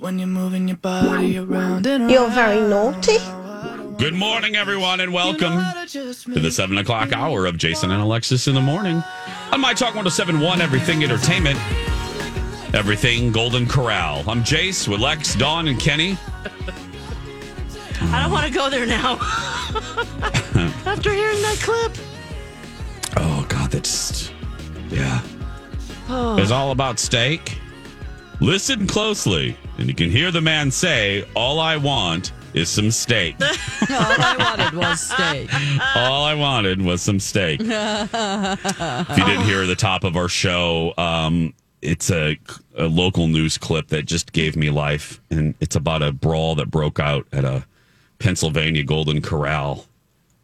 When you're moving your body around and You're very naughty. Good morning, everyone, and welcome to the 7 o'clock hour of Jason and Alexis in the morning on My Talk 1071, Everything Entertainment, Everything Golden Corral. I'm Jace with Lex, Dawn, and Kenny. I don't want to go there now. After hearing that clip. Oh, God, that's. Yeah. Oh. It's all about steak. Listen closely, and you can hear the man say, All I want is some steak. All I wanted was steak. All I wanted was some steak. if you didn't hear the top of our show, um, it's a, a local news clip that just gave me life. And it's about a brawl that broke out at a Pennsylvania Golden Corral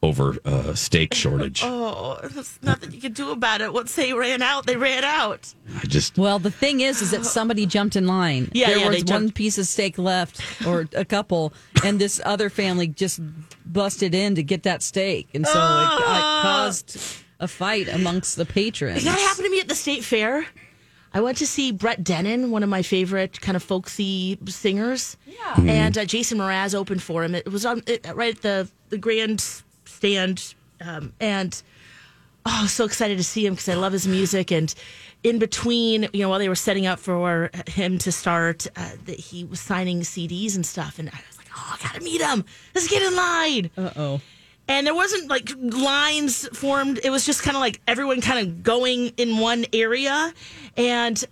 over a steak shortage. Oh, there's nothing you can do about it. Once they ran out, they ran out. I just, Well, the thing is, is that somebody jumped in line. Yeah, there yeah, was they one jumped- piece of steak left, or a couple, and this other family just busted in to get that steak, and so it, Ah. it caused a fight amongst the patrons. That happened to me at the state fair. I went to see Brett Dennen, one of my favorite kind of folksy singers. Yeah. And uh, Jason Mraz opened for him. It was on it, right at the the grandstand, um, and oh, so excited to see him because I love his music. And in between, you know, while they were setting up for him to start, uh, that he was signing CDs and stuff. And I was like, oh, I gotta meet him. Let's get in line. Uh oh. and there wasn't like lines formed it was just kind of like everyone kind of going in one area and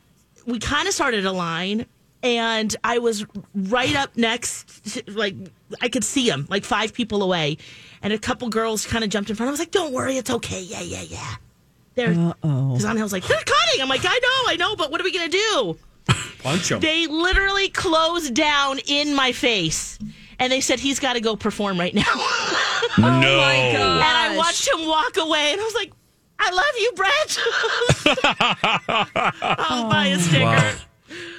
we kind of started a line and i was right up next to, like i could see him like five people away and a couple girls kind of jumped in front i was like don't worry it's okay yeah yeah yeah there because Anhel's like they're cutting i'm like i know i know but what are we gonna do Punch him. they literally closed down in my face and they said he's got to go perform right now no. Oh my God. and I watched him walk away, and I was like, "I love you, Brett." I'll buy a sticker. Wow.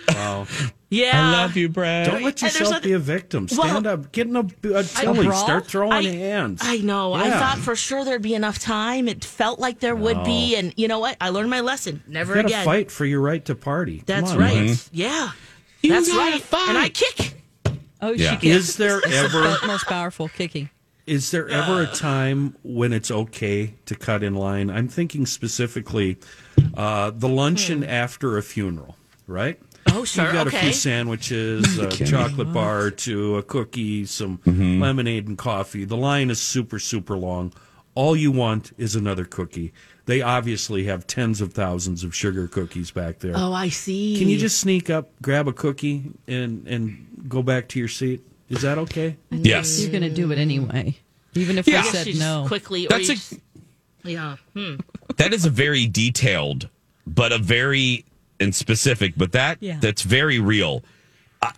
Wow. Yeah, I love you, Brad. Don't let there's yourself nothing- be a victim. Well- Stand up. Get in a, a telly. Start throwing I, hands. I know. I thought for sure there'd be enough time. It felt like there would be, and you know what? I learned my lesson. Never You got to again. fight for your right to party. Come That's on, right. Lex. Yeah, that's gotta right. fight. And I kick. Oh, Yeah. she Is there ever most powerful kicking. is there ever a time when it's okay to cut in line? I'm thinking specifically uh, the luncheon after a funeral, right? Oh, sure. You've got a few sandwiches, a chocolate bar or two, a cookie, some Mm-hmm. lemonade and coffee. The line is super, super long. All you want is another cookie. They obviously have tens of thousands of sugar cookies back there. Oh, I see. Can you just sneak up, grab a cookie, and and go back to your seat? Is that okay? Yes. You're going to do it anyway, even if Yeah. I I guess said you just no. quickly? Or That's you a- just- yeah. Hmm. that is a very detailed, but a very and specific, but that Yeah. that's very real. Uh,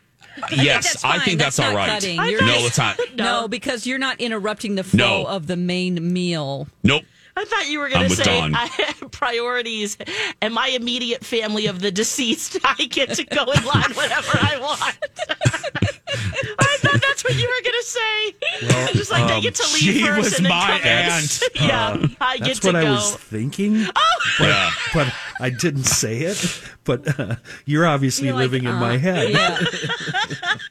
yes, that's I think that's, That's all not right. cutting. You're no, it's not. No, because you're not interrupting the flow No. of the main meal. Nope. I thought you were going to say I priorities and my immediate family of the deceased. I get to go in line whenever I want. I thought that's what you were going to say. Well, Just like they um, get to leave she first was and then my come in. aunt. yeah, I get That's what. I was thinking. Yeah. but I didn't say it. But uh, you're obviously You're like, living in uh, my head. Yeah.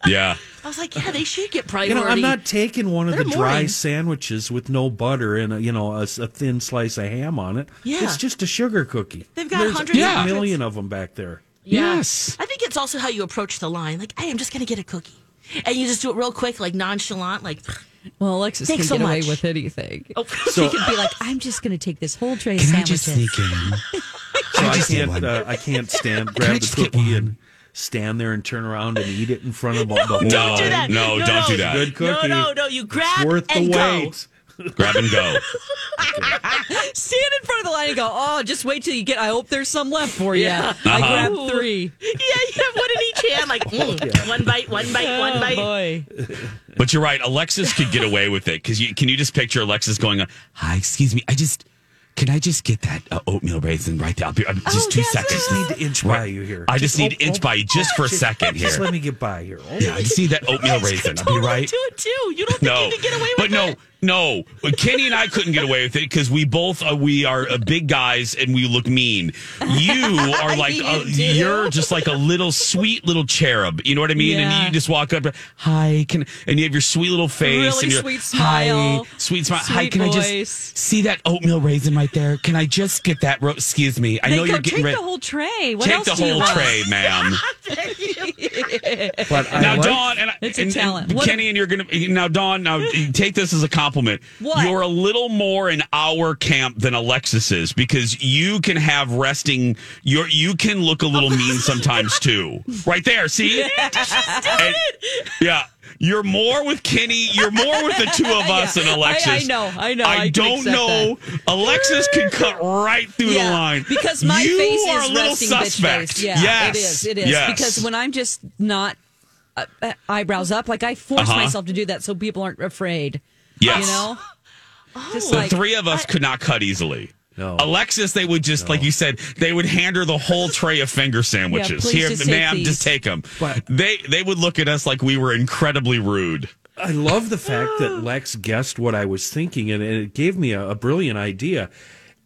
Yeah. I was like, yeah, they should get priority. You know, I'm not taking one of They're the dry morning. sandwiches with no butter and a, you know a, s- a thin slice of ham on it. Yeah. it's just a sugar cookie. They've got There's hundreds of a options. million of them back there. Yes. I think it's also how you approach the line. Like, hey, I'm just going to get a cookie. And you just do it real quick, like nonchalant, like, Well, Alexis Thanks can so get away with anything. oh, she could be like, I'm just going to take this whole tray of Can I sandwiches. just sneak in? So I, just get can't. Uh, I can't stand. I Grab the cookie and stand there and turn around and eat it in front of all the whole No, don't do that. no, No, don't do that. Good cookie. no, no, no. You grab it's Worth the and go. Wait. Grab and go. Stand in front of the line and go, oh, just wait till you get, I hope there's some left for you. Yeah. I Uh-huh. grabbed three. Yeah, you have one in each hand, like mm, one bite, one bite, one Oh, bite. boy. But you're right. Alexis could get away with it because you can you just picture Alexis going, "Hi, excuse me, I just can I just get that uh, oatmeal raisin right there? I'll be, I'm just Oh, two yes, seconds. Just need to inch by you here. I just need to inch by you just for a second Just here. let me get by here. Oh, Yeah, I just need that oatmeal raisin. I'll be Totally right. do it too. You don't think No, you can get away with it? but no, it? No. But Kenny and I couldn't get away with it because we both uh, we are uh, big guys and we look mean. You are like You uh, do. you're just like a little sweet little cherub. You know what I mean? Yeah. And you just walk up, hi, can and you have your sweet little face Really and your sweet smile, hi, sweet smile. hi, sweet can I just see that oatmeal raisin right there? Can I just get that? Ro- excuse me, I They know you're getting take ready. the whole tray. What Take else the do you whole want? tray, ma'am. But I now, like, Dawn, and, It's a talent. and What- Kenny, and you're gonna now, Dawn. Now, take this as a compliment. What? You're a little more in our camp than Alexis is because you can have resting. You're you can look a little mean sometimes too. Right there, see? And- yeah. You're more with Kenny. You're more with the two of us Yeah. and Alexis. I- I know, I know, I, I don't know. Alexis can cut right through the line because my you face are is a little resting suspect. bitch face. Yeah, yes, it is. It is Yes. because when I'm just not uh, uh, eyebrows up, like I force Uh-huh. myself to do that so people aren't afraid. Yes. You know, just The like three of us could not cut easily. No. Alexis, they would just, like you said, they would hand her the whole tray of finger sandwiches. please Here, just take ma'am, these. just take them. But- they they would look at us like we were incredibly rude. I love the fact that Lex guessed what I was thinking, and it gave me a, a brilliant idea.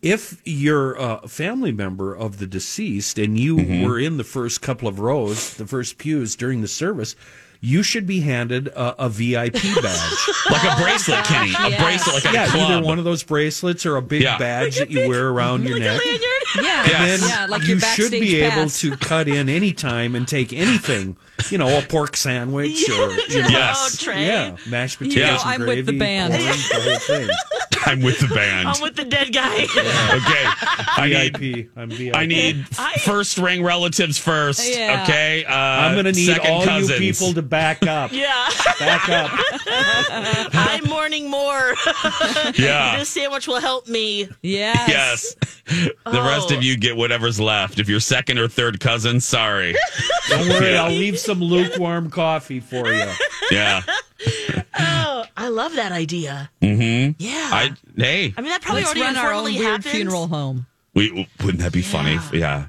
If you're a family member of the deceased and you Mm-hmm. were in the first couple of rows, the first pews during the service, you should be handed a, a VIP badge. Like a bracelet, Kenny. A Yes. bracelet, like a yeah, club. either one of those bracelets or a big Yeah. badge that you wear around your neck. yeah, Yes. then yeah, like you should backstage be able to cut in anytime and take anything. You know, a pork sandwich or you know, Yes. Oh, Trey. yeah, mashed potatoes You know, and I'm with the band. corn, the whole thing. I'm with the band. I'm with the dead guy. okay. I need, VIP. I'm VIP. I need I- first ring relatives first. Yeah. Okay. Uh, I'm going to need all cousins. you people to back up. yeah. Back up. I'm mourning more. Yeah. this sandwich will help me. yes, Yes. The rest Oh. of you get whatever's left. If you're second or third cousin, sorry. Don't worry, Yeah. I'll leave some lukewarm coffee for you. Yeah. Oh, I love that idea. Mm-hmm. Yeah. I hey, I mean, that probably Let's already run our own weird happens. funeral home. we wouldn't that be funny? Yeah.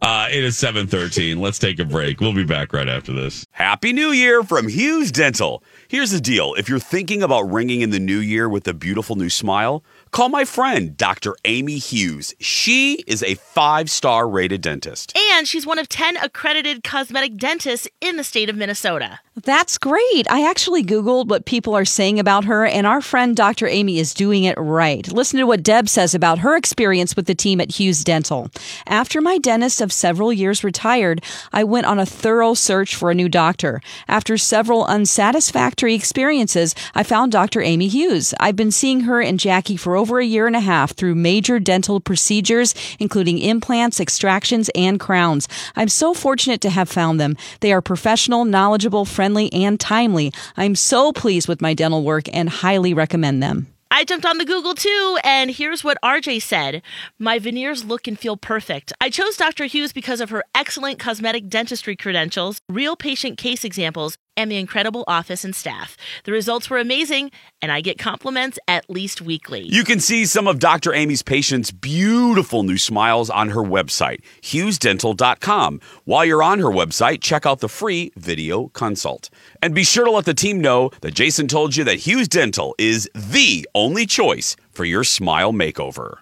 Uh, it is 713. Let's take a break. We'll be back right after this. Happy New Year from Hughes Dental. Here's the deal if you're thinking about ringing in the new year with a beautiful new smile, call my friend, Dr. Amy Hughes. She is a five star rated dentist. And she's one of 10 accredited cosmetic dentists in the state of Minnesota. That's great. I actually Googled what people are saying about her, and our friend Dr. Amy is doing it right. Listen to what Deb says about her experience with the team at Hughes Dental. After my dentist of several years retired, I went on a thorough search for a new doctor. After several unsatisfactory experiences, I found Dr. Amy Hughes. I've been seeing her and Jackie for over a year and a half through major dental procedures, including implants, extractions, and crowns. I'm so fortunate to have found them. They are professional, knowledgeable, friendly, and timely. I'm so pleased with my dental work and highly recommend them. I jumped on the Google too, and here's what RJ said My veneers look and feel perfect. I chose Dr. Hughes because of her excellent cosmetic dentistry credentials, real patient case examples, and the incredible office and staff. The results were amazing, and I get compliments at least weekly. You can see some of Dr. Amy's patients' beautiful new smiles on her website, hughesdental.com. While you're on her website, check out the free video consult. And be sure to let the team know that Jason told you that Hughes Dental is the only choice for your smile makeover.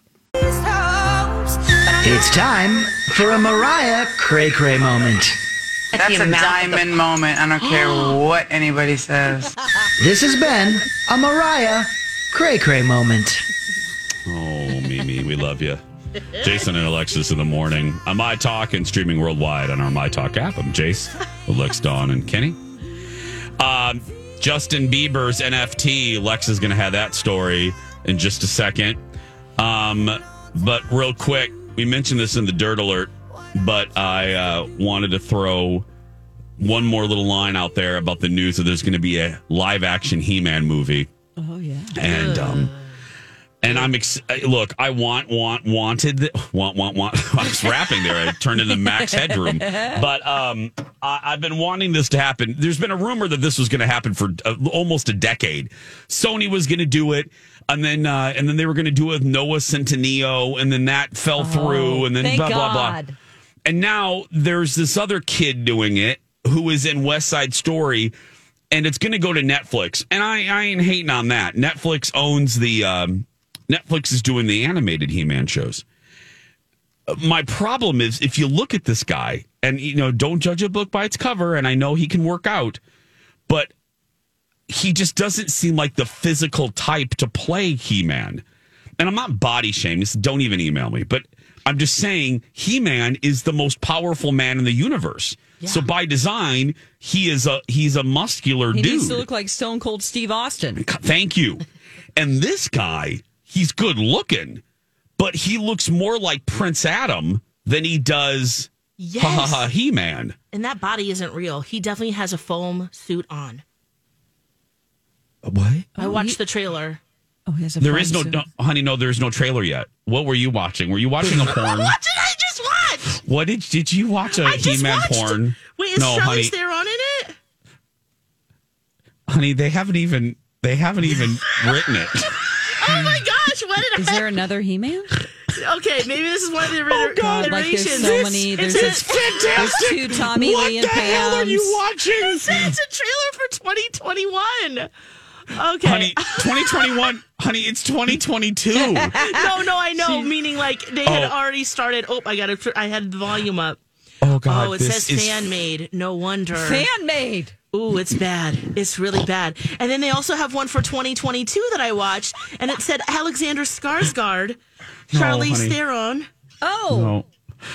It's time for a Mariah Cray Cray moment. That's a diamond moment. I don't care what anybody says. This has been a Mariah Cray Cray moment. Oh, Mimi, we love you. Jason and Alexis in the morning on My Talk and streaming worldwide on our My Talk app. I'm Jace, Lex, Dawn, and Kenny. Um, Justin Bieber's NFT. Lex is going to have that story in just a second. Um, but real quick, we mentioned this in the Dirt Alert, but I uh, wanted to throw one more little line out there about the news that there's going to be a live action He Man movie. Oh yeah. And um, and I'm ex- look, I want, want, wanted, th- want, want, want. I was rapping there. I turned into Max Headroom, but um, I, I've been wanting this to happen. There's been a rumor that this was going to happen for uh, almost a decade. Sony was going to do it, and then uh, and then they were going to do it with Noah Centineo, and then that fell through, and then blah blah blah. And now there's this other kid doing it who is in West Side Story, and it's going to go to Netflix. And I, I ain't hating on that. Netflix owns the. Um, Netflix is doing the animated He-Man shows. Uh, My problem is if you look at this guy, and you know, don't judge a book by its cover. And I know he can work out, but he just doesn't seem like the physical type to play He-Man. And I'm not body shaming. Don't even email me, but I'm just saying He-Man is the most powerful man in the universe. So by design, he is a he's a muscular He dude. needs to look like Stone Cold Steve Austin. Thank you. And this guy, he's good looking, but he looks more like Prince Adam than he does Yes. ha ha ha He Man. And that body isn't real. He definitely has a foam suit on. What? I watched the trailer. Oh, he has a There is no, no, honey. No, there's no trailer yet. What were you watching? Were you watching a porn? What did I just watch? what did did you watch a I just He Man watched- porn? Wait, is no, honey, Charlize Theron in it? honey. They haven't even they haven't even written it. Oh my gosh, what did Is I? there another He-Man? Okay, maybe this is one of the Oh God, like there's iterations. so many. It's, There's, it's, there's two Tommy what Lee and the hell are Pam's. you watching? it's a trailer for 2021. Okay. Honey, 2021. honey, it's 2022. no, no, I know. Meaning like they had Oh. already started. Oh, I got to. I had the volume up. Oh God, oh, it this says is fan made. No wonder. Fan made. Ooh, it's bad. It's really bad. And then they also have one for 2022 that I watched, and it said Alexander Skarsgård, Charlize honey. Theron. Oh, No.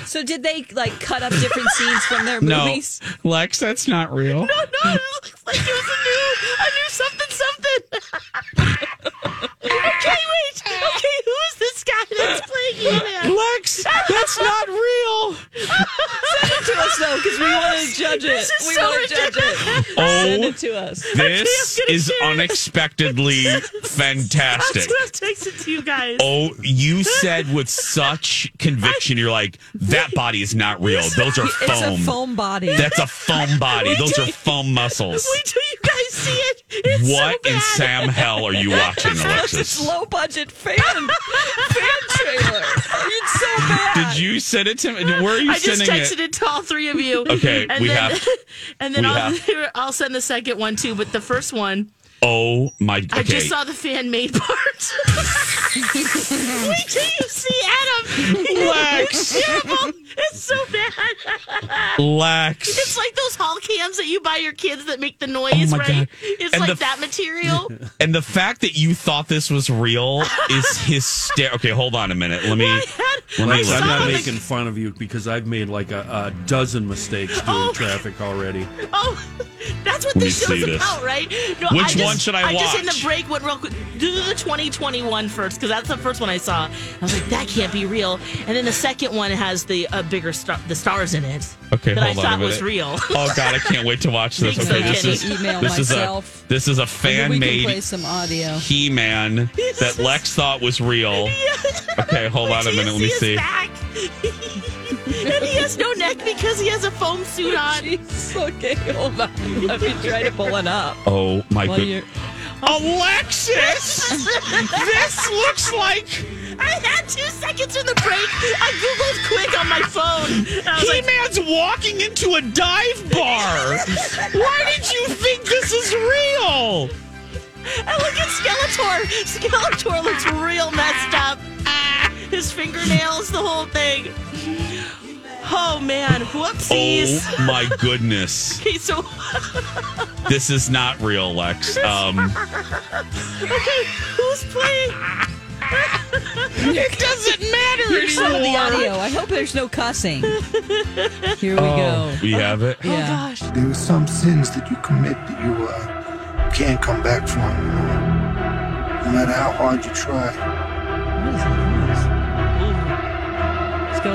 So did they like cut up different scenes from their movies? No, movies? Lex, that's not real. No, no, it looks like it was a new, a new something, something. okay, wait. Okay, who is this guy that's playing He-Man? Lex, that's not real. Send it to us though, because we want to judge it. This is we so want to judge it. Oh, Send Oh, it to us. this I'm gonna is share unexpectedly fantastic. I'm gonna text it to you guys. Oh, you said with such conviction, you're like, that body is not real. Those are It's a foam. foam body. That's a foam body. Those are foam muscles. Wait till you guys see it. It's What so in. Sam hell are you watching, It's Alexis? low budget fan fan trailer. It's so bad. Did you send it to me? Where are you I just texted it? it to all three of you. Okay, and we then, have- And then I'll, have- I'll send the second one too. But the first one, Oh my. God. I just saw the fan made part. Wait till you see Adam. Lex. It's terrible. It's so bad. Lex. It's like those hall cams that you buy your kids that make the oh noise, Oh my right? God. It's And like the- that material. And the fact that you thought this was real is hysterical. Okay, hold on a minute. Let me. I had- Let me I Lex, let I'm saw not the- making fun of you because I've made like a, a dozen mistakes doing Oh. traffic already. Oh, that's what Let me this see show's about, right? No, Which I just, one should I I just in the break went real quick. Do the 2021 first because that's the first one I saw. I was like, that can't be real. And then the second one has the uh, bigger star, the stars in it. Okay, that I hold on a thought minute. was real. Oh God, I can't wait to watch this. Okay, though, this is Email this myself. is a this is a fan can play made some audio. He Man that Lex thought was real. Okay, hold on a minute. Let me his see. Back. and he has no neck because he has a foam suit on. Jeez, okay, hold on. Let me try to pull it up. Oh my While god, you're- Alexis! this looks like I had two seconds in the break. I googled quick on my phone. And He like, Man's walking into a dive bar. Why did you think this is real? And look at Skeletor. Skeletor looks real messed up. Ah, his fingernails, the whole thing. Oh man, whoopsies. Oh my goodness. Okay, so This is not real, Lex. Um, okay, who's playing? it doesn't matter Here's some of the audio. I hope there's no cussing. Here we Oh, go. we have it. Yeah. Gosh. There are some sins that you commit that you uh, can't come back from. No matter how hard you try.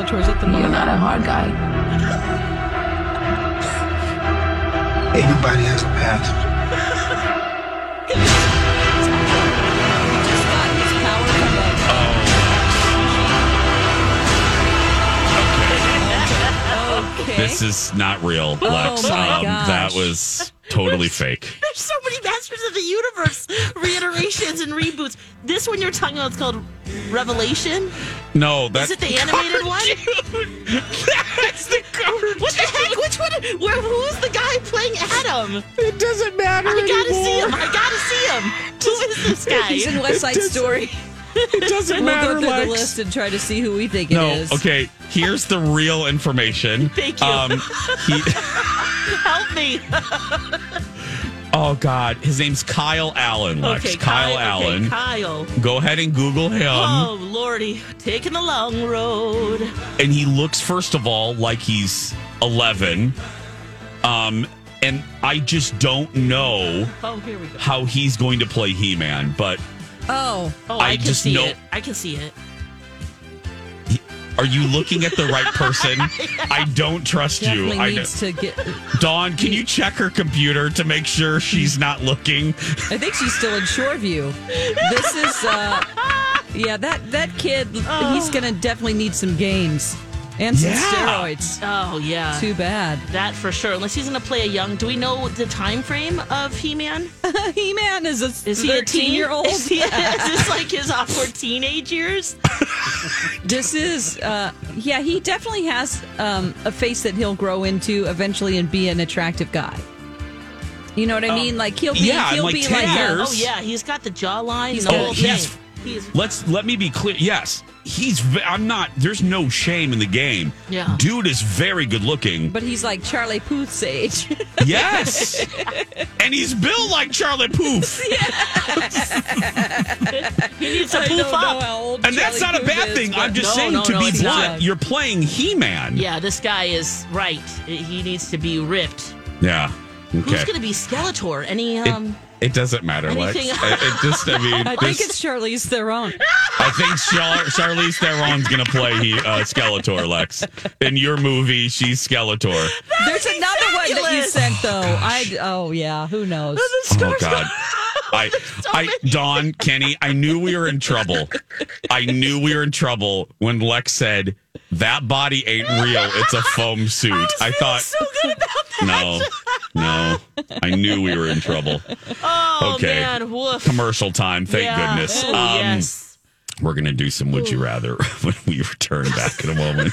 That noise? At the You're not a hard guy. Everybody has a past. Just got his power from a- Okay. This is not real, Oh Lex. my um, gosh. that was totally fake. There's so many Masters of the Universe reiterations and reboots. This one you're talking about is called Revelation. No, that's Is it the animated one? That's the cartoon. What the heck? Which one? Where? Who's the guy playing Adam? It doesn't matter I gotta anymore. see him. I gotta see him. Who is this guy? He's in West Side Story. It doesn't We'll matter, go through Lex. the list and try to see who we think it No, is. okay. Here's the real information. Thank you. Um, he, Help me. Oh God, his name's Kyle Allen. Lex. Okay, Kyle, Kyle. Allen. Okay, Kyle. Go ahead and Google him, Oh lordy, taking the long road. and he looks first of all like he's 11. Um, and I just don't know Oh, here we go. how he's going to play He-Man, but Oh, Oh, I I, can just see know- it. I can see it. Are you looking at the right person? I don't trust you. definitely I needs to get. Dawn, can you check her computer to make sure she's not looking? I think she's still in Shoreview. This is, uh, yeah, that that kid. He's gonna definitely need some gains and some Yeah. steroids. Oh yeah. Too bad. That for sure. Unless he's gonna play a young. Do we know the time frame of He-Man? He Man is a Is he a teen? year old? Is, he, is this like his awkward teenage years? This is, uh, yeah, he definitely has um, a face that he'll grow into eventually and be an attractive guy. You know what I mean? Like he'll be, yeah, in he'll like be 10 like, a- years. Oh yeah, he's got the jawline. He's the whole Oh, thing. he's- He's Let's let me be clear. Yes, he's. I'm not. There's no shame in the game. Yeah. dude is very good looking. but he's like Charlie Puth's age. Yes, and he's built like Charlie Poof, he needs to poof up. how old and that's Charlie not a bad is, thing. I'm just No, saying no, to no, be blunt, not. you're playing He-Man. Yeah, this guy is right. He needs to be ripped. Yeah. Who's gonna be Skeletor? Any um? it doesn't matter, Lex. anything- It, it just. I mean, I this- think it's Charlize Theron. I think Char- Charlize Theron's gonna play he, uh, Skeletor, Lex. In your movie, she's Skeletor. There's another one that you fabulous. sent though. I oh yeah, who knows? Oh God. I, I, Dawn, Kenny, I knew we were in trouble. I knew we were in trouble when Lex said that body ain't real. It's a foam suit. I, thought, so good about that. no, no. I knew we were in trouble. Oh Okay. man. Commercial time. Thank Yeah. goodness. Um, yes. We're gonna do some would you rather when we return back in a moment.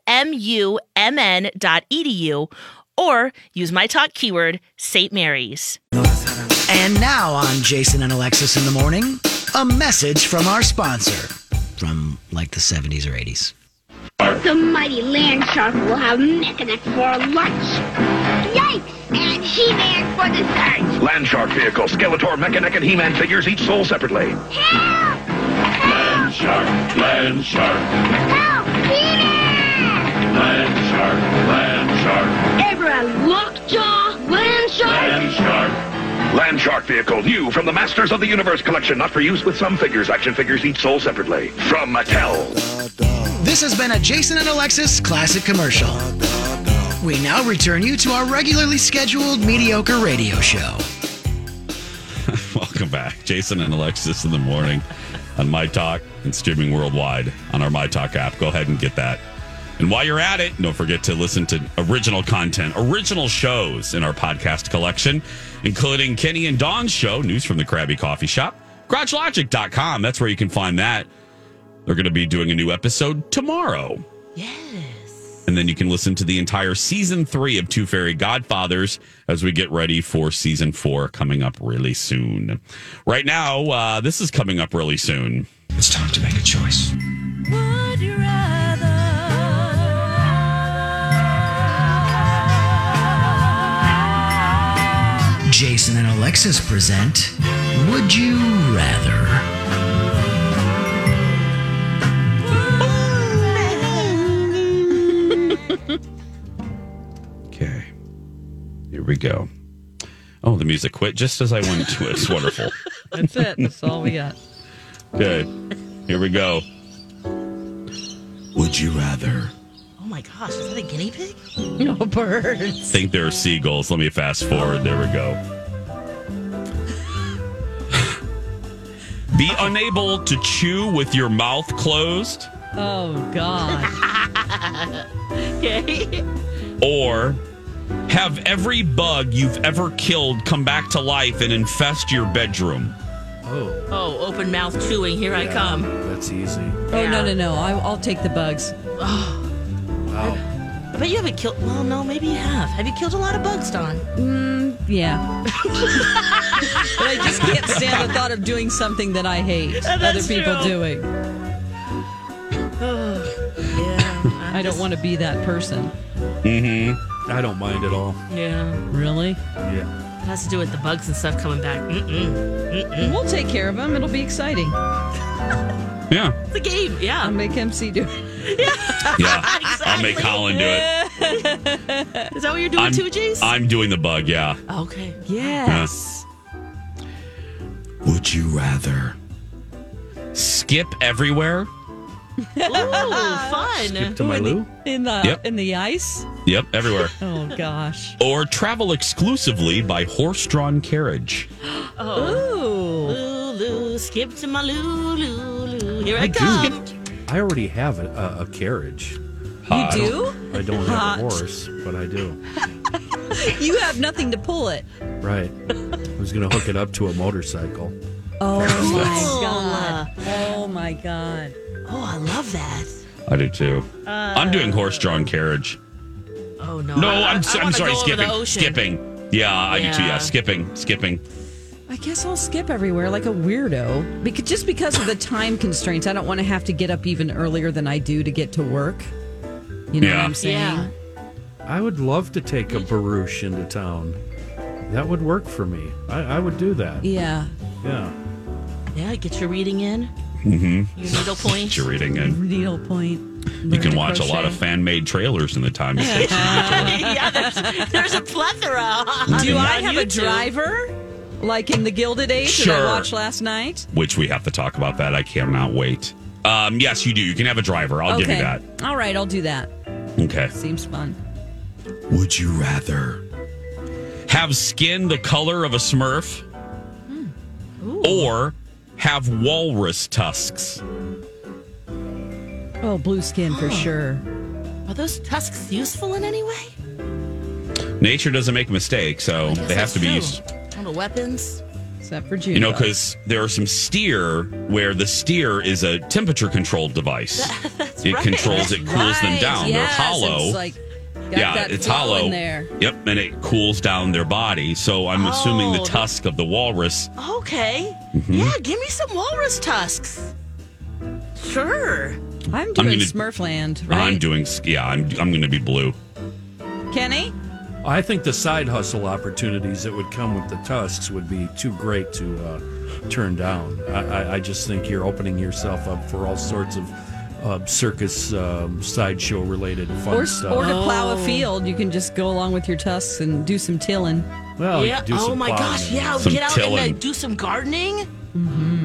smumn.edu or use my talk keyword, St. Mary's. And now on Jason and Alexis in the morning, a message from our sponsor from like the 70s or 80s. The mighty land shark will have Mekaneck for lunch. Yikes! And He-Man for dessert. Land Shark vehicle, Skeletor, Mekaneck, and He-Man figures each sold separately. Help! Land Shark, Land Shark, Help! He-Man! Land Shark, Land Shark, Ever a lockjaw land shark? Land Shark. Land Shark vehicle, new from the Masters of the Universe collection, not for use with some figures. Action figures each sold separately. From Mattel. This has been a Jason and Alexis classic commercial. We now return you to our regularly scheduled mediocre radio show. Welcome back. Jason and Alexis in the morning on My Talk and streaming worldwide on our My Talk app. Go ahead and get that. And while you're at it, don't forget to listen to original content, original shows in our podcast collection, including Kenny and Dawn's show, News from the Krabby Coffee Shop, GarageLogic.com. That's where you can find that. They're going to be doing a new episode tomorrow. Yes. And then you can listen to the entire season three of Two Fairy Godfathers as we get ready for season four coming up really soon. Right now, uh, this is coming up really soon. It's time to make a choice. Jason and Alexis present Would You Rather? Okay. Here we go. Oh, the music quit just as I went to it. It's wonderful. That's it. That's all we got. Okay. Here we go. Would you rather my gosh, is that a guinea pig? No birds. I think there are seagulls? Let me fast forward. There we go. Be unable to chew with your mouth closed Oh God. Okay. or have every bug you've ever killed come back to life and infest your bedroom. Oh, Oh, open mouth chewing. Here I come. that's easy. Oh no no no! I, I'll take the bugs. Oh. Wow. I bet you haven't killed. Well, no, maybe you have. Have you killed a lot of bugs, Dawn? Mm, yeah. but I just can't stand the thought of doing something that I hate That's other people true. doing. Yeah. I don't want to be that person. Mm-hmm. I don't mind at all. Yeah. Really? Yeah. It has to do with the bugs and stuff coming back. Mm-mm. Mm-mm. We'll take care of them. It'll be exciting. Yeah. It's a game. Yeah. I'll make MC do it. Yeah. I'll make Colin do it. Is that what you're doing I'm, too, Jace? I'm doing the bug, yeah. okay. Yes. Would you rather skip everywhere? Ooh, fun. Skip to my loo. In the Yep. in the ice. Yep, everywhere. Oh gosh. or travel exclusively by horse drawn carriage. Oh. Lulu, skip to my Lulu, Lulu. Here I, I come. Do. I already have a, a, a carriage. Hot. You do? I don't Hot. have a horse, but I do. You have nothing to pull it. Right. I was going to hook it up to a motorcycle. Oh my god. Oh my god. Oh, I love that. I do too. I'm doing uh, horse drawn carriage. Oh no. No, I- I- I'm, I s- I'm sorry, go over the skipping. ocean. Skipping. Yeah, I do too. Yeah. Yeah, skipping. Skipping. I guess I'll skip everywhere like a weirdo. Because just because of the time constraints, I don't want to have to get up even earlier than I do to get to work. You know Yeah. what I'm saying? Yeah. I would love to take a barouche into town. That would work for me. I, I would do that. Yeah. Yeah. Yeah, get your reading in. Mm-hmm. Your needle point. You're reading it. Needle point. You can watch a lot of fan made trailers in the time it takes you to get to work. yeah, there's, there's a plethora. Do I have a driver? Like in the Gilded Age that I watched last night? Which we have to talk about that. I cannot wait. Um, yes, you do. You can have a driver. I'll give you that. All right, I'll do that. Okay. Seems fun. Would you rather have skin the color of a smurf or have walrus tusks? Oh, blue skin for sure. Are those tusks useful in any way? Nature doesn't make mistakes, so they have that's to be true. used. The weapons. Except for June. You know, because there are some steer where the steer is a temperature controlled device. it right. controls, it cools them down. Yes, They're hollow. It's like yeah, it's hollow. in there. Yep, and it cools down their body. So I'm assuming the Oh. tusk of the walrus. Okay. Mm-hmm. Yeah, give me some walrus tusks. Sure. I'm doing gonna- Smurfland, right? I'm doing. Yeah, I'm. I'm going to be blue. Kenny? I think the side hustle opportunities that would come with the tusks would be too great to uh, turn down. I, I, I just think you're opening yourself up for all sorts of uh, circus um, sideshow related fun Or, stuff. or to plow Oh. a field, you can just go along with your tusks and do some tilling. well, yeah. do Oh some my gosh. Yeah. Some get out tilling. and uh, do some gardening.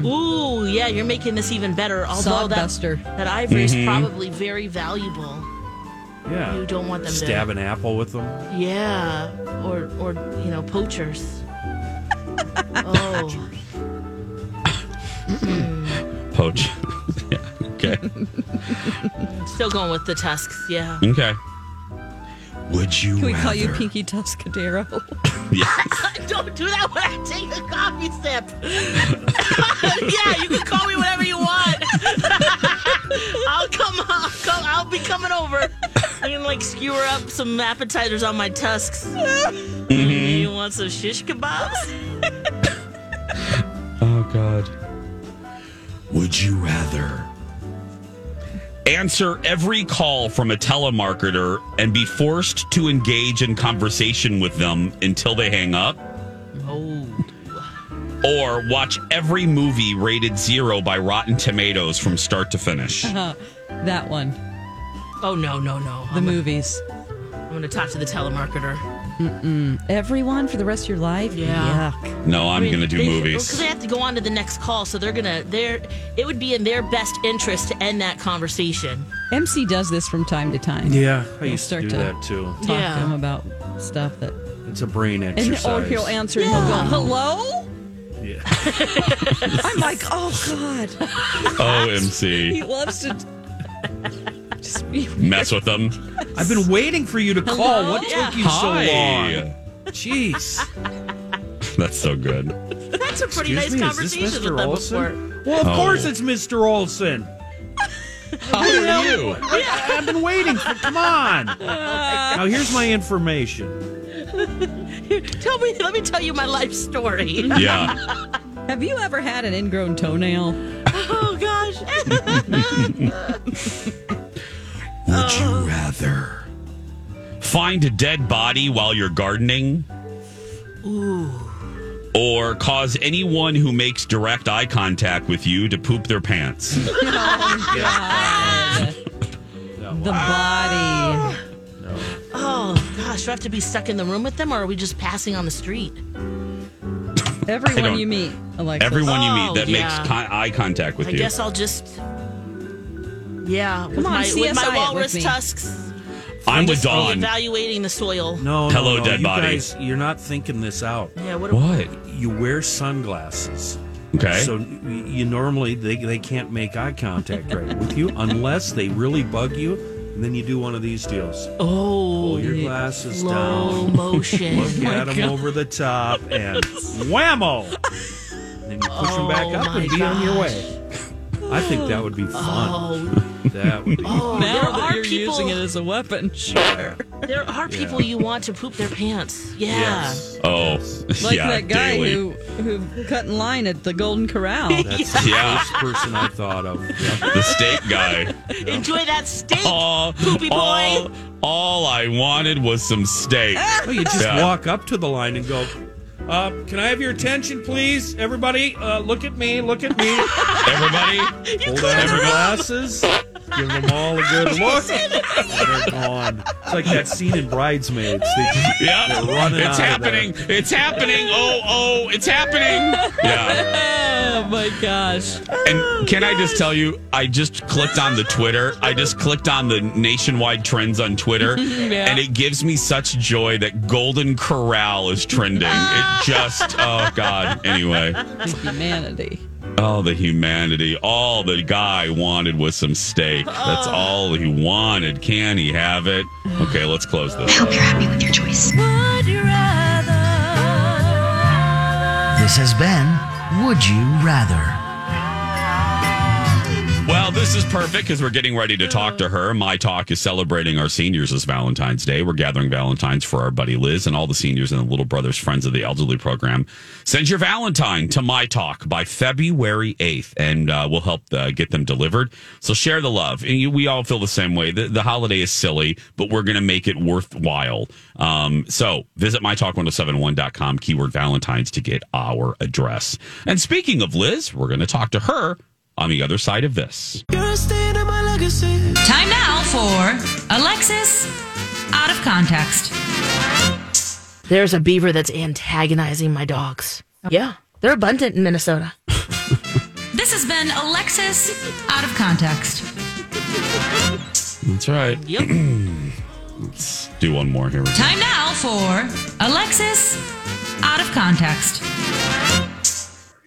Ooh, yeah. You're making this even better. Although that, Sodbuster. that ivory is Mhm. probably very valuable. Yeah. You don't want them to- stab an apple with them. Yeah. Or or you know poachers. oh. Poach. yeah. Okay. Still going with the tusks. Yeah. Okay. Would you Can we call you rather- Pinky Tuscadero? Yes. Don't do that when I take a coffee sip. yeah, you can call me whatever you want. I'll come. I'll come. I'll be coming over. I can like skewer up some appetizers on my tusks. Mm-hmm. You want some shish kebabs? Oh God. Would you rather answer every call from a telemarketer and be forced to engage in conversation with them until they hang up? Oh. Or watch every movie rated zero by Rotten Tomatoes from start to finish? that one. Oh no no no! The movies. I'm gonna talk to the telemarketer. Mm-mm. Everyone for the rest of your life? Yeah. Yuck. No, I'm going to do Because movies. Because they have to go on to the next call, so they're gonna. They're. It would be in their best interest to end that conversation. MC does this from time to time. Yeah, I He'll used to start do to that too. Talk Yeah. to him about stuff that. It's a brain And exercise. or he'll answer and he'll go, "Hello." Yeah. I'm like, "Oh God." Oh, MC. He loves to just be Mess with them. I've been waiting for you to call. Hello? What Yeah. took you Hi. so long? Jeez. That's so good. That's a pretty Excuse nice me, is this conversation with Mr. them Olson? before. Well, of Oh. course it's Mr. Olson. How are you? I, have been waiting for. Come on. Oh now here's my information. Tell me. Let me tell you my life story. Yeah. Have you ever had an ingrown toenail? oh gosh. Would you rather find a dead body while you're gardening? Ooh. Or cause anyone who makes direct eye contact with you to poop their pants? Oh, the body. Oh gosh, do I have to be stuck in the room with them, or are we just passing on the street? I Everyone don't- you meet, Alexis. Everyone you Oh, meet that yeah. makes con- eye contact with you. I you. guess I'll just. Yeah, with on, my with my CSI it with walrus tusks. I'm with Just Dawn. evaluating the soil. No, no, Hello, no, dead you body. Guys, you're not thinking this out. Yeah, what? What? You wear sunglasses. Okay. So you normally they, they can't make eye contact right with you unless they really bug you, and then you do one of these deals. Oh, Pull your glasses slow down, motion. look Oh at them God. over the top, and whammo! And then you push them back Oh up and my be on your way. I think that would be fun. Oh, That would be. oh, Now there that are you're people. using it as a weapon, sure. There are people you want to poop their pants. Yeah. Yes. Oh, Like yeah, that guy daily. who who cut in line at the Golden Corral. That's the Yeah. first person I thought of. Yep. the steak guy. Enjoy that steak, all, poopy boy. all, all I wanted was some steak. Well, you just Yeah. walk up to the line and go, uh, "Can I have your attention, please? Everybody, uh, look at me. Look at me. Everybody, Hold down your glasses. Give them all a good look. And they're gone. It's like that scene in Bridesmaids. They just, yeah, they're running it's out of happening. It's happening. Oh, oh, it's happening. Yeah. Oh my gosh. And can I just tell you, I just clicked on the Twitter. I just clicked on the nationwide trends on Twitter, Yeah. and it gives me such joy that Golden Corral is trending. It ah. just, oh God. Anyway, humanity. Oh, the humanity. All the guy wanted was some steak. That's all he wanted. Can he have it? Okay, let's close this. I Hope you're happy with your choice. This has been Would You Rather? This is perfect because we're getting ready to talk to her. My Talk is celebrating our seniors as Valentine's Day. We're gathering Valentines for our buddy Liz and all the seniors in the Little Brothers Friends of the Elderly program. Send your Valentine to My Talk by February 8th, and uh, we'll help uh, get them delivered. So share the love. And you, we all feel the same way. The, the holiday is silly, but we're going to make it worthwhile. Um, so visit mytalk1071.com, keyword Valentines, to get our address. And speaking of Liz, we're going to talk to her on the other side of this. Time now for Alexis Out of Context. There's a beaver that's antagonizing my dogs. Yeah, they're abundant in Minnesota. This has been Alexis Out of Context. That's right. Yep. Let's do one more here. Time now for Alexis Out of Context.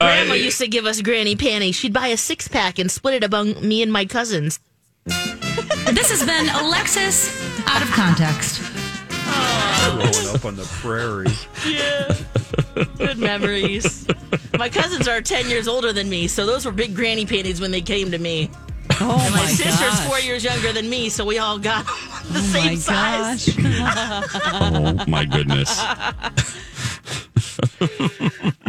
Grandma used to give us granny panties. She'd buy a six pack and split it among me and my cousins. This has been Alexis out of context. Growing up on the prairie. Yeah. Good memories. My cousins are 10 years older than me, so those were big granny panties when they came to me. Oh and my, my sister's gosh. four years younger than me, so we all got the Oh same my size. Oh my goodness.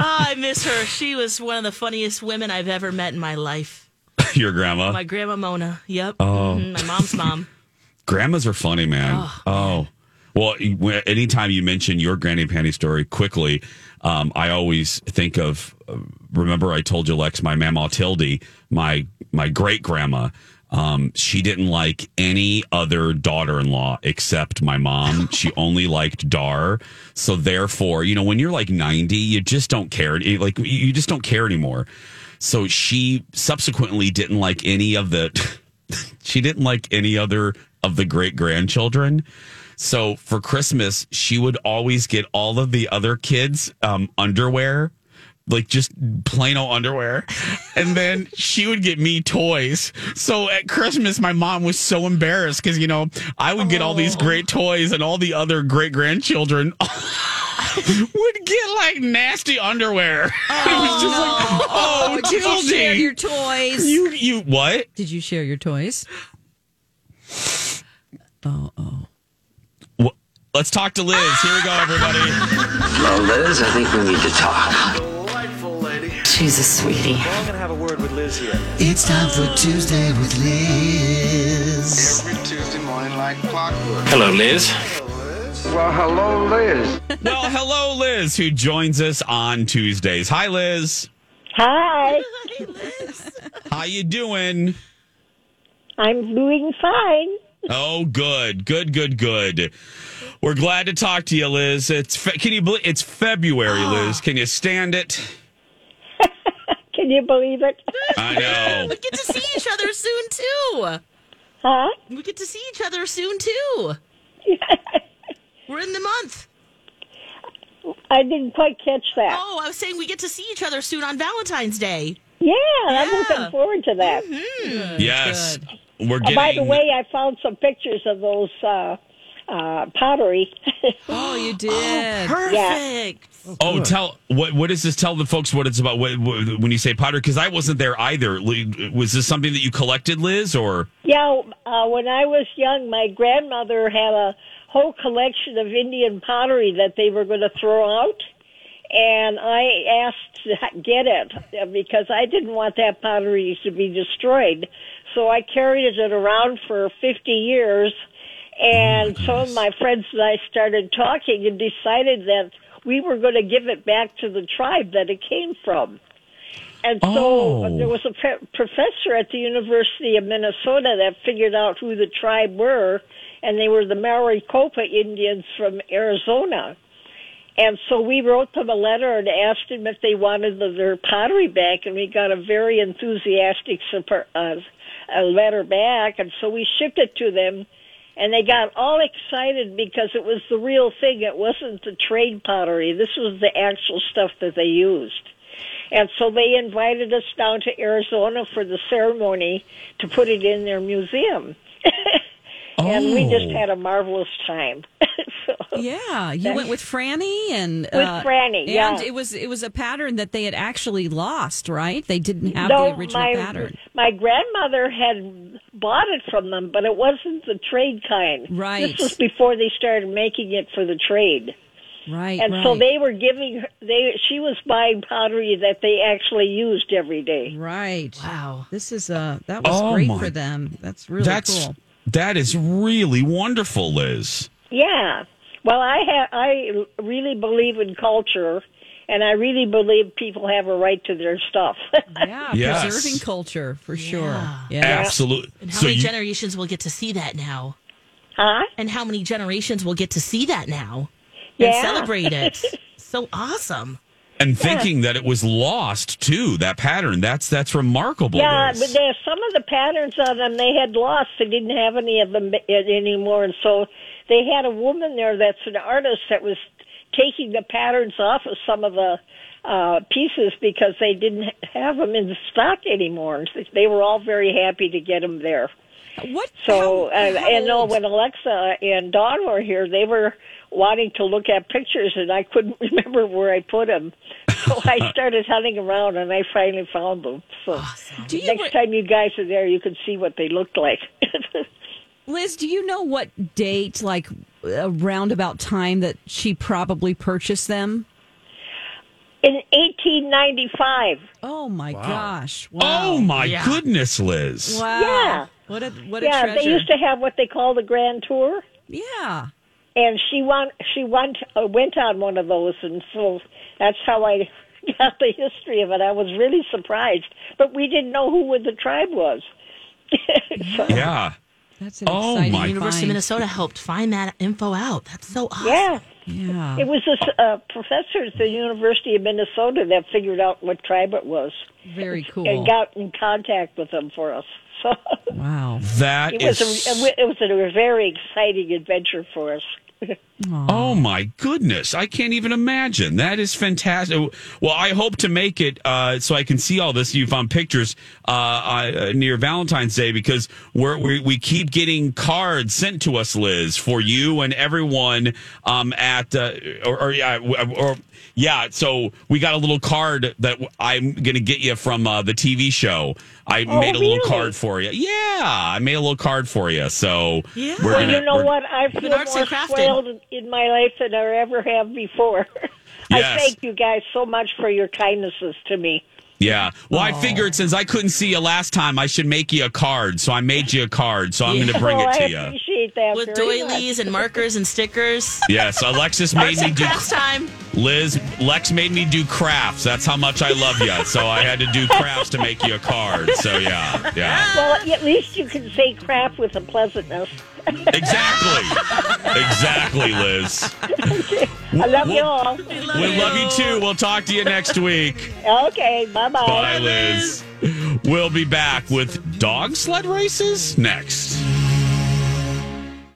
oh, miss her. She was one of the funniest women I've ever met in my life. Your grandma. My grandma Mona. Yep. Oh. Mhm, My mom's mom. Grandmas are funny, man. Oh, well, anytime you mention your granny panty story quickly, um, I always think of. Uh, remember, I told you, Lex, my mama Tildy, my my great grandma. Um, she didn't like any other daughter-in-law except my mom. she only liked Dar. So therefore, you know, when you're like 90, you just don't care. Like you just don't care anymore. So she subsequently didn't like any of the she didn't like any other of the great grandchildren. So for Christmas, she would always get all of the other kids um, underwear, like just plain old underwear. And then she would get me toys. So at Christmas, my mom was so embarrassed because, you know, I would get all these oh. great toys and all the other great grandchildren would get like nasty underwear. it was just like, oh, oh Did you share your toys? You, you, what? Did you share your toys? Oh, oh. Wh- Let's talk to Liz. Here we go, everybody. Well, Liz, I think we need to talk. Delightful lady. She's a sweetie. Well, I'm gonna have a word with Liz here. It's time for Tuesday with Liz. Every Tuesday morning like clockwork. Hello, Liz. Well, hello, Liz. well, hello, Liz, who joins us on Tuesdays. Hi, Liz. Hi. How you doing? I'm doing fine. Oh, good, good, good, good. We're glad to talk to you, Liz. It's fe- can you believe it's February, ah. Liz? Can you stand it? Can you believe it? I know. We get to see each other soon too. Huh? We get to see each other soon too. We're in the month. I didn't quite catch that. Oh, I was saying we get to see each other soon on Valentine's Day. Yeah, I'm looking forward to that. Yes, we're Uh, getting. by the way, I found some pictures of those uh, uh, pottery. Oh, you did. Perfect. Oh, tell what what does this tell the folks what it's about what, what, when you say Potter? Because I wasn't there either. Was this something that you collected, Liz, or Yeah, uh, when I was young, my grandmother had a whole collection of Indian pottery that they were going to throw out. And I asked to get it uh, because I didn't want that pottery to be destroyed. So I carried it around for 50 years. And some of my friends and I started talking and decided that we were going to give it back to the tribe that it came from. And so Oh. there was a pre- professor at the University of Minnesota that figured out who the tribe were, and they were the Maricopa Indians from Arizona. And so we wrote them a letter and asked them if they wanted the, their pottery back, and we got a very enthusiastic super, uh, a letter back, and so we shipped it to them, and they got all excited because it was the real thing. It wasn't the trade pottery. This was the actual stuff that they used. And so they invited us down to Arizona for the ceremony to put it in their museum. and we just Oh. had a marvelous time. so Yeah, you went with Franny and With uh, Franny, and yeah. it was it was a pattern that they had actually lost, right? They didn't have No, the original my, pattern. My grandmother had bought it from them, but it wasn't the trade kind. Right. This was before they started making it for the trade. Right, And right. so they were giving her, they she was buying pottery that they actually used every day. Right. Wow. This is uh that was Oh, great my- for them. That's really that's cool. that is really wonderful, Liz. Yeah. Well, I ha- I really believe in culture, and I really believe people have a right to their stuff. Yeah, Yes. preserving culture for sure. Yeah. Absolutely. And how So many you- generations will get to see that now? Huh? And how many generations will get to see that now Yeah. and celebrate it? so awesome. and thinking that it was lost too. That pattern. That's that's remarkable. yeah, Liz. but there's some of the patterns on them they had lost. They didn't have any of them anymore, and so they had a woman there that's an artist that was taking the patterns off of some of the uh, pieces because they didn't have them in stock anymore. And They were all very happy to get them there. What? So, how- and, how and no, when Alexa and Dawn were here, they were wanting to look at pictures, and I couldn't remember where I put them. So I started hunting around, and I finally found them. So you next re- time you guys are there, you can see what they looked like. Liz, do you know what date, like around about time that she probably purchased them? In 1895. Oh my Wow. gosh! Oh my Yeah. goodness, Liz. Wow! Yeah. What a what a yeah, treasure! they used to have what they call the Grand Tour. Yeah. And she went, she went, uh, went on one of those, and so that's how I got the history of it. I was really surprised, but we didn't know who the tribe was. so, Yeah. That's an Oh, exciting my- University of. Minnesota helped find that info out. That's so awesome. Yeah. Yeah. It was this uh, professor at the University of Minnesota that figured out what tribe it was. Very cool. And got in contact with them for us. So Wow. that it was a it was a very exciting adventure for us. Oh my goodness! I can't even imagine. That is fantastic. Well, I hope to make it uh, so I can see all this. You found pictures uh, uh, near Valentine's Day because we're, we we keep getting cards sent to us, Liz, for you and everyone um, at uh, or, or yeah or yeah. So we got a little card that I'm going to get you from uh, the TV show. I Oh, made a little card for you. Yeah, I made a little card for you. So Yeah. we're well, gonna, you know we're- what? I feel arts more and crafting. Spoiled in my life than I ever have before. I thank you guys so much for your kindnesses to me. Yeah. Well, I figured since I couldn't see you last time, I should make you a card. So I made you a card. So I'm going to bring well, it oh, to I you. appreciate that With doilies much. and markers and stickers. Yes, Alexis made me do. crafts time. Liz, Lex made me do crafts. That's how much I love you. So I had to do crafts to make you a card. So yeah, yeah. Well, at least you can say craft with a pleasantness. Exactly. Exactly, Liz. I love you all. We love you too. We'll talk to you next week. Okay, bye bye. Bye, Liz. We'll be back with dog sled races next.